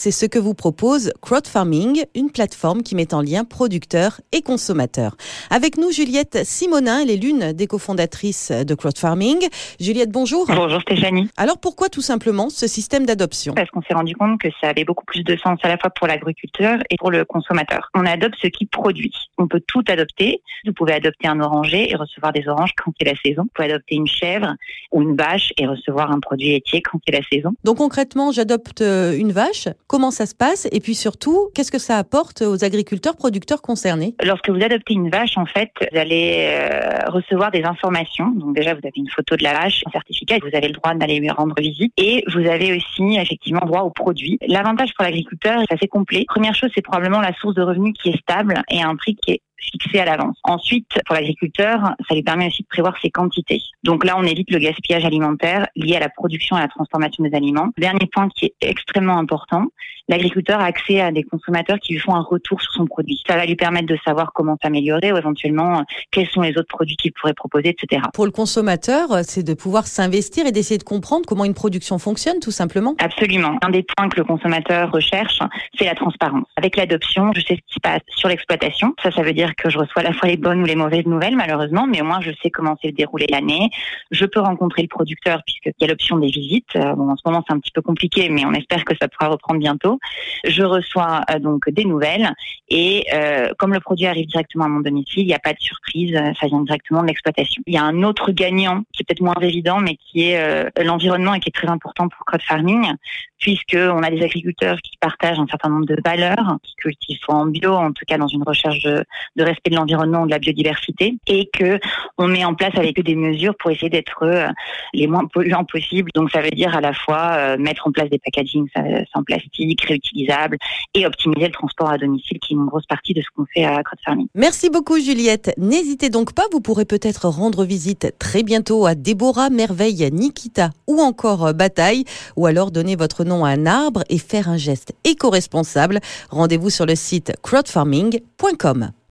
c'est ce que vous propose Crowd Farming, une plateforme qui met en lien producteurs et consommateurs. Avec nous, Juliette Simonin, elle est l'une des cofondatrices de Crowd Farming. Juliette, bonjour. Bonjour Stéphanie. Alors pourquoi tout simplement ce système d'adoption? Parce qu'on s'est rendu compte que ça avait beaucoup plus de sens à la fois pour l'agriculteur et pour le consommateur. On adopte ce qui produit. On peut tout adopter. Vous pouvez adopter un oranger et recevoir des oranges quand c'est la saison. Vous pouvez adopter une chèvre ou une vache et recevoir un produit laitier quand c'est la saison. Donc concrètement, j'adopte euh, une vache. Comment ça se passe Et puis surtout, qu'est-ce que ça apporte aux agriculteurs producteurs concernés? Lorsque vous adoptez une vache, en fait, vous allez euh, recevoir des informations. Donc déjà, vous avez une photo de la vache, un certificat, vous avez le droit d'aller lui rendre visite. Et vous avez aussi effectivement droit au produit. L'avantage pour l'agriculteur, c'est assez complet. Première chose, c'est probablement la source de revenus qui est stable et un prix qui est fixé à l'avance. Ensuite, pour l'agriculteur, ça lui permet aussi de prévoir ses quantités. Donc là, on évite le gaspillage alimentaire lié à la production et à la transformation des aliments. Dernier point qui est extrêmement important, l'agriculteur a accès à des consommateurs qui lui font un retour sur son produit. Ça va lui permettre de savoir comment s'améliorer ou éventuellement quels sont les autres produits qu'il pourrait proposer, etc. Pour le consommateur, c'est de pouvoir s'investir et d'essayer de comprendre comment une production fonctionne, tout simplement. Absolument. Un des points que le consommateur recherche, c'est la transparence. Avec l'adoption, je sais ce qui se passe sur l'exploitation. Ça, ça veut dire que je reçois à la fois les bonnes ou les mauvaises nouvelles, malheureusement, mais au moins je sais comment s'est déroulé l'année. Je peux rencontrer le producteur puisqu'il y a l'option des visites. Euh, bon, en ce moment, c'est un petit peu compliqué, mais on espère que ça pourra reprendre bientôt. Je reçois euh, donc des nouvelles et euh, comme le produit arrive directement à mon domicile, il n'y a pas de surprise, ça vient directement de l'exploitation. Il y a un autre gagnant qui est peut-être moins évident, mais qui est l'environnement et qui est très important pour crowd farming, puisqu'on a des agriculteurs qui partagent un certain nombre de valeurs, qui cultivent en bio, en tout cas dans une recherche de, de respect de l'environnement, de la biodiversité, et que on met en place avec eux des mesures pour essayer d'être euh, les moins polluants possibles. Donc ça veut dire à la fois euh, mettre en place des packagings sans plastique, réutilisables, et optimiser le transport à domicile, qui une grosse partie de ce qu'on fait à Crowd Farming. Merci beaucoup Juliette. N'hésitez donc pas, vous pourrez peut-être rendre visite très bientôt à Déborah, Merveille, Nikita ou encore euh, Bataille, ou alors donner votre nom à un arbre et faire un geste éco-responsable. Rendez-vous sur le site crowdfarming.com.